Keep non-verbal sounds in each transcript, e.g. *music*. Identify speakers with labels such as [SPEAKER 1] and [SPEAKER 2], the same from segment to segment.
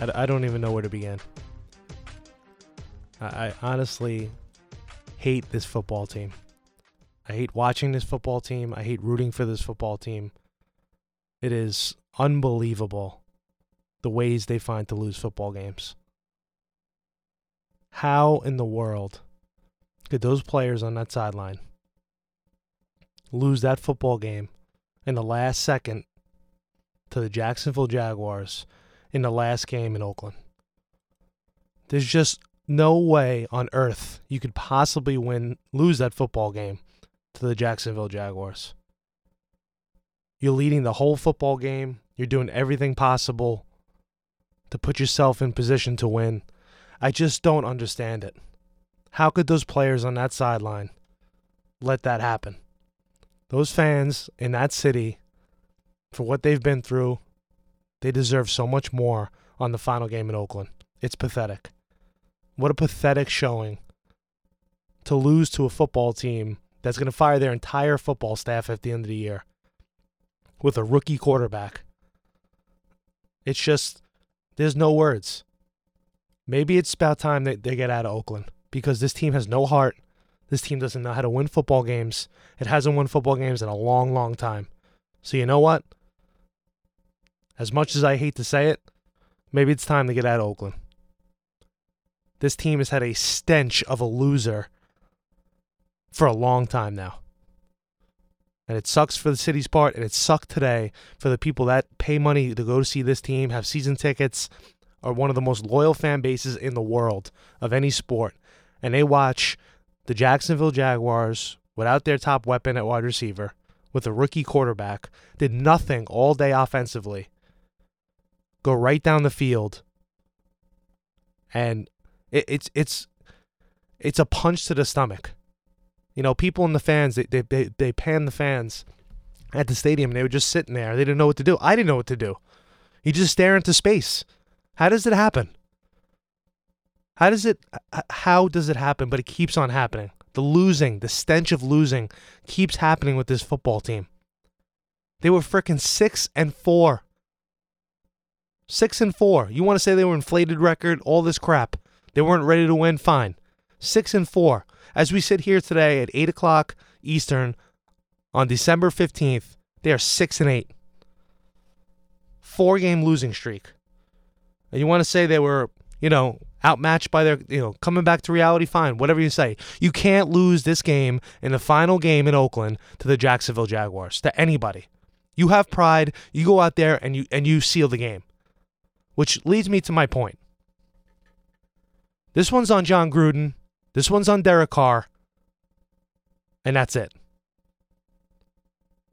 [SPEAKER 1] I, I don't even know where to begin. I, I honestly hate this football team. I hate watching this football team. I hate rooting for this football team. It is unbelievable the ways they find to lose football games. How in the world could those players on that sideline lose that football game in the last second to the Jacksonville Jaguars in the last game in Oakland? There's just no way on earth you could possibly win lose that football game to the Jacksonville Jaguars. You're leading the whole football game. You're doing everything possible to put yourself in position to win. I just don't understand it. How could those players on that sideline let that happen? Those fans in that city, for what they've been through, they deserve so much more on the final game in Oakland. It's pathetic. What a pathetic showing to lose to a football team that's going to fire their entire football staff at the end of the year with a rookie quarterback. It's just, there's no words. Maybe it's about time that they get out of Oakland because this team has no heart. This team doesn't know how to win football games. It hasn't won football games in a long, long time. So, you know what? As much as I hate to say it, maybe it's time to get out of Oakland. This team has had a stench of a loser for a long time now. And it sucks for the city's part, and it sucked today for the people that pay money to go to see this team, have season tickets, are one of the most loyal fan bases in the world of any sport. And they watch the Jacksonville Jaguars without their top weapon at wide receiver, with a rookie quarterback, did nothing all day offensively, go right down the field, and it, it's it's it's a punch to the stomach. You know, people in the fans they they they, they pan the fans at the stadium and they were just sitting there. They didn't know what to do. I didn't know what to do. You just stare into space. How does it happen? How does it how does it happen? But it keeps on happening. The losing, the stench of losing keeps happening with this football team. They were freaking 6 and 4. 6 and 4. You want to say they were inflated record, all this crap. They weren't ready to win, fine. 6 and 4. As we sit here today at 8 o'clock Eastern on December 15th, they are 6 and 8. Four game losing streak. And you want to say they were, you know, outmatched by their, you know, coming back to reality, fine, whatever you say. You can't lose this game in the final game in Oakland to the Jacksonville Jaguars, to anybody. You have pride, you go out there and you and you seal the game. Which leads me to my point. This one's on Jon Gruden. This one's on Derek Carr. And that's it.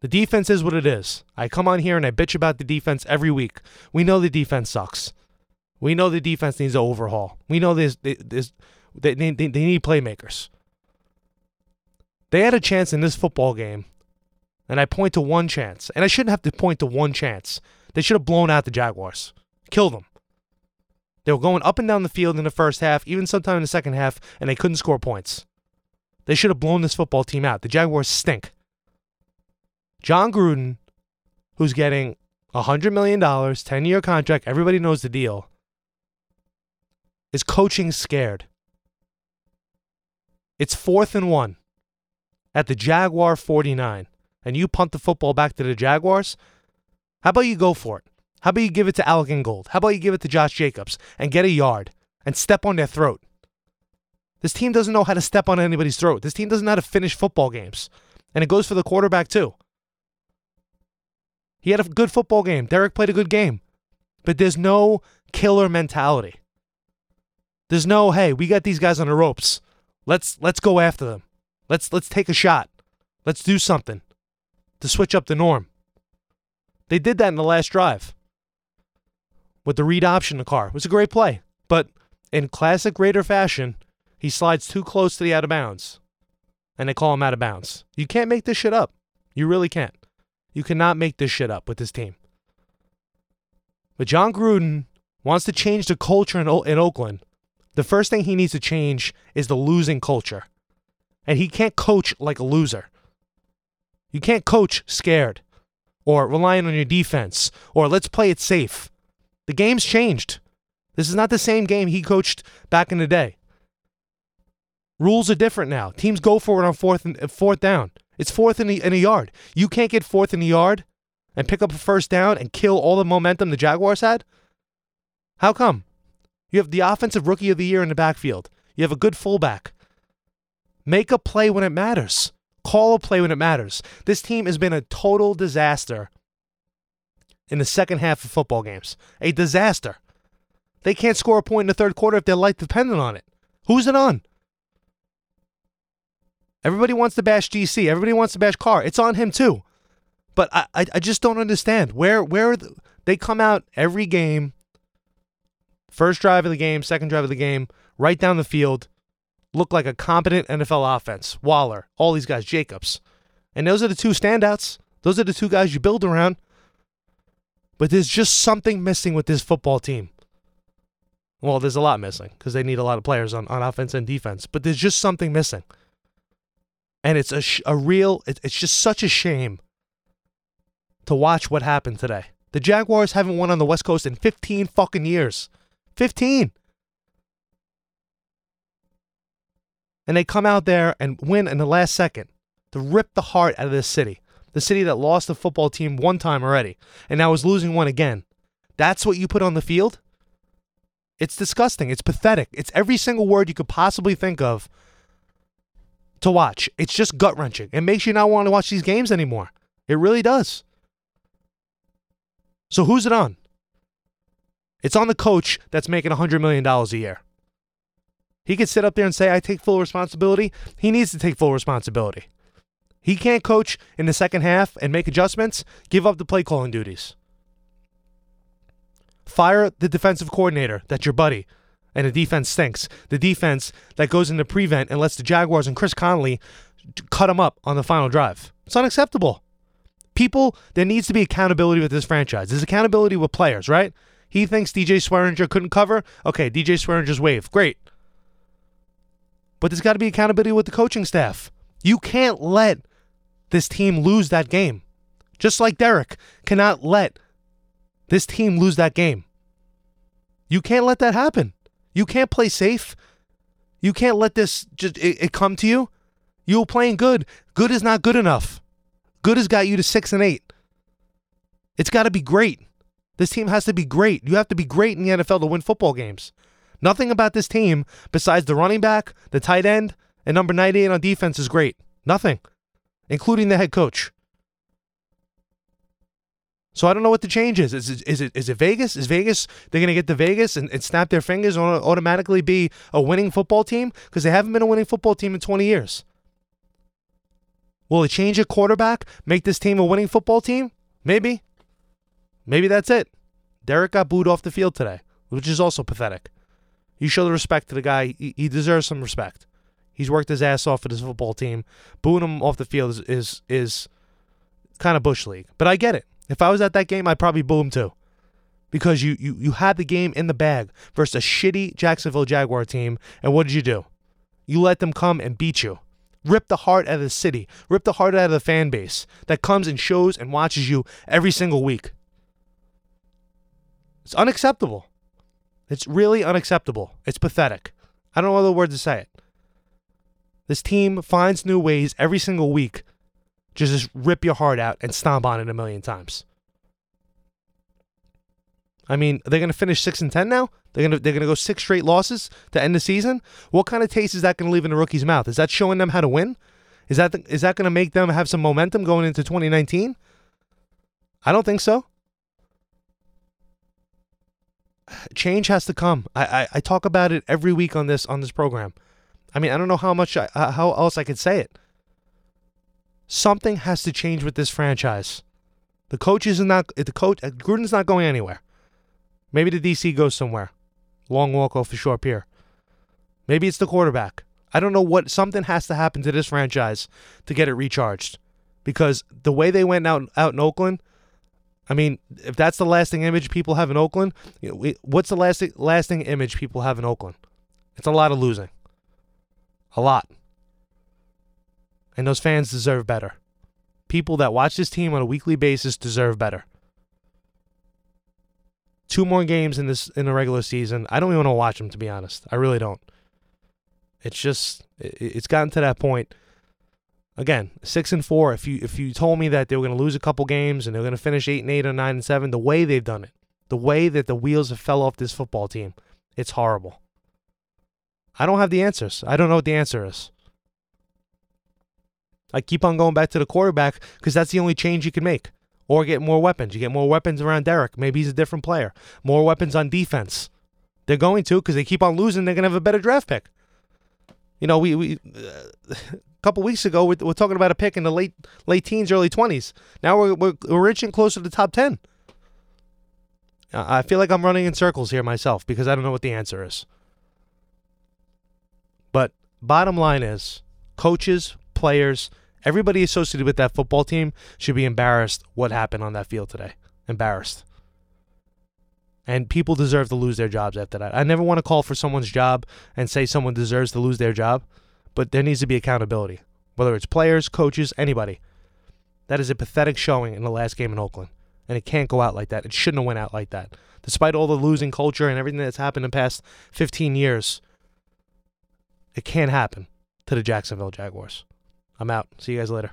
[SPEAKER 1] The defense is what it is. I come on here and I bitch about the defense every week. We know the defense sucks. We know the defense needs an overhaul. We know they, they, they need playmakers. They had a chance in this football game, and I point to one chance. And I shouldn't have to point to one chance. They should have blown out the Jaguars, killed them. They were going up and down the field in the first half, even sometime in the second half, and they couldn't score points. They should have blown this football team out. The Jaguars stink. Jon Gruden, who's getting $100 million, 10 year contract, everybody knows the deal, is coaching scared. It's fourth and one at the Jaguar 49, and you punt the football back to the Jaguars. How about you go for it? How about you give it to Alec Ingold? How about you give it to Josh Jacobs and get a yard and step on their throat? This team doesn't know how to step on anybody's throat. This team doesn't know how to finish football games. And it goes for the quarterback, too. He had a good football game. Derek played a good game. But there's no killer mentality. There's no, hey, we got these guys on the ropes. Let's let's go after them. Let's let's take a shot. Let's do something to switch up the norm. They did that in the last drive with the read option in the car. It was a great play. But in classic Raider fashion, he slides too close to the out of bounds. And they call him out of bounds. You can't make this shit up. You really can't. You cannot make this shit up with this team. But Jon Gruden wants to change the culture in, o- in Oakland. The first thing he needs to change is the losing culture. And he can't coach like a loser. You can't coach scared or relying on your defense or let's play it safe. The game's changed. This is not the same game he coached back in the day. Rules are different now. Teams go for it on fourth and uh, fourth down. It's fourth in a, in a yard. You can't get fourth in a yard and pick up a first down and kill all the momentum the Jaguars had. How come? You have the offensive rookie of the year in the backfield. You have a good fullback. Make a play when it matters. Call a play when it matters. This team has been a total disaster in the second half of football games. A disaster. They can't score a point in the third quarter if their life dependent on it. Who's it on? Everybody wants to bash GC. Everybody wants to bash Carr. It's on him too. But I, I, I just don't understand where where the, they come out every game. First drive of the game, second drive of the game, right down the field, look like a competent NFL offense. Waller, all these guys, Jacobs, and those are the two standouts. Those are the two guys you build around. But there's just something missing with this football team. Well, there's a lot missing because they need a lot of players on, on offense and defense, but there's just something missing and it's a sh- a real it, it's just such a shame to watch what happened today. The Jaguars haven't won on the West Coast in 15 fucking years. 15. And they come out there and win in the last second to rip the heart out of this city. The city that lost the football team one time already and now is losing one again. That's what you put on the field? It's disgusting. It's pathetic. It's every single word you could possibly think of to watch. It's just gut wrenching. It makes you not want to watch these games anymore. It really does. So who's it on? It's on the coach that's making $100 million a year. He could sit up there and say, I take full responsibility. He needs to take full responsibility. He can't coach in the second half and make adjustments, give up the play calling duties. Fire the defensive coordinator, that's your buddy, and the defense stinks. The defense that goes into prevent and lets the Jaguars and Chris Conley cut them up on the final drive. It's unacceptable. People, there needs to be accountability with this franchise. There's accountability with players, right? He thinks DJ Swearinger couldn't cover. Okay, DJ Swearinger's wave. Great. But there's got to be accountability with the coaching staff. You can't let this team lose that game. Just like Derek cannot let this team lose that game. You can't let that happen. You can't play safe. You can't let this just it, it come to you. You were playing good. Good is not good enough. Good has got you to six and eight. It's got to be great. This team has to be great. You have to be great in the NFL to win football games. Nothing about this team besides the running back, the tight end, and number 98 on defense is great. Nothing, including the head coach. So I don't know what the change is. Is it, is it, is it Vegas? Is Vegas, they're going to get to Vegas and, and snap their fingers and automatically be a winning football team? Because they haven't been a winning football team in 20 years. Will it change a quarterback, make this team a winning football team? Maybe. Maybe that's it. Derek got booed off the field today, which is also pathetic. You show the respect to the guy. He, he deserves some respect. He's worked his ass off for this football team. Booing him off the field is, is, is kind of bush league. But I get it. If I was at that game, I'd probably boo him too. Because you, you, you had the game in the bag versus a shitty Jacksonville Jaguar team, and what did you do? You let them come and beat you. Rip the heart out of the city. Rip the heart out of the fan base that comes and shows and watches you every single week. It's unacceptable. It's really unacceptable. It's pathetic. I don't know other words to say it. This team finds new ways every single week to just rip your heart out and stomp on it a million times. I mean, they're going to finish six and ten now. They're going to they're going to go six straight losses to end the season. What kind of taste is that going to leave in the rookie's mouth? Is that showing them how to win? Is that the, is that going to make them have some momentum going into 2019? I don't think so. Change has to come. I, I, I talk about it every week on this on this program. I mean, I don't know how much I, how else I could say it. Something has to change with this franchise. The coach is not the coach. Uh, Gruden's not going anywhere. Maybe the DC goes somewhere. Long walk off the short pier. Maybe it's the quarterback. I don't know what. Something has to happen to this franchise to get it recharged, because the way they went out out in Oakland. I mean, if that's the lasting image people have in Oakland, what's the lasting lasting image people have in Oakland? It's a lot of losing. A lot. And those fans deserve better. People that watch this team on a weekly basis deserve better. two more games in this in the regular season. I don't even want to watch them to be honest. I really don't. It's just it's gotten to that point. Again, six and four. If you if you told me that they were going to lose a couple games and they're going to finish eight and eight or nine and seven, the way they've done it, the way that the wheels have fell off this football team, it's horrible. I don't have the answers. I don't know what the answer is. I keep on going back to the quarterback because that's the only change you can make. Or get more weapons. You get more weapons around Derek. Maybe he's a different player. More weapons on defense. They're going to because they keep on losing. They're going to have a better draft pick. You know, we, we uh, a *laughs* couple weeks ago we're, we're, talking about a pick in the late late teens, early twenties. Now we're, we're we're inching closer to the top ten. I feel like I'm running in circles here myself because I don't know what the answer is. Bottom line is, coaches, players, Everybody associated with that football team should be embarrassed what happened on that field today. Embarrassed. And people deserve to lose their jobs after that. I never want to call for someone's job and say someone deserves to lose their job, but there needs to be accountability, whether it's players, coaches, anybody. That is a pathetic showing in the last game in Oakland, and it can't go out like that. It shouldn't have went out like that. Despite all the losing culture and everything that's happened in the past 15 years, it can't happen to the Jacksonville Jaguars. I'm out. See you guys later.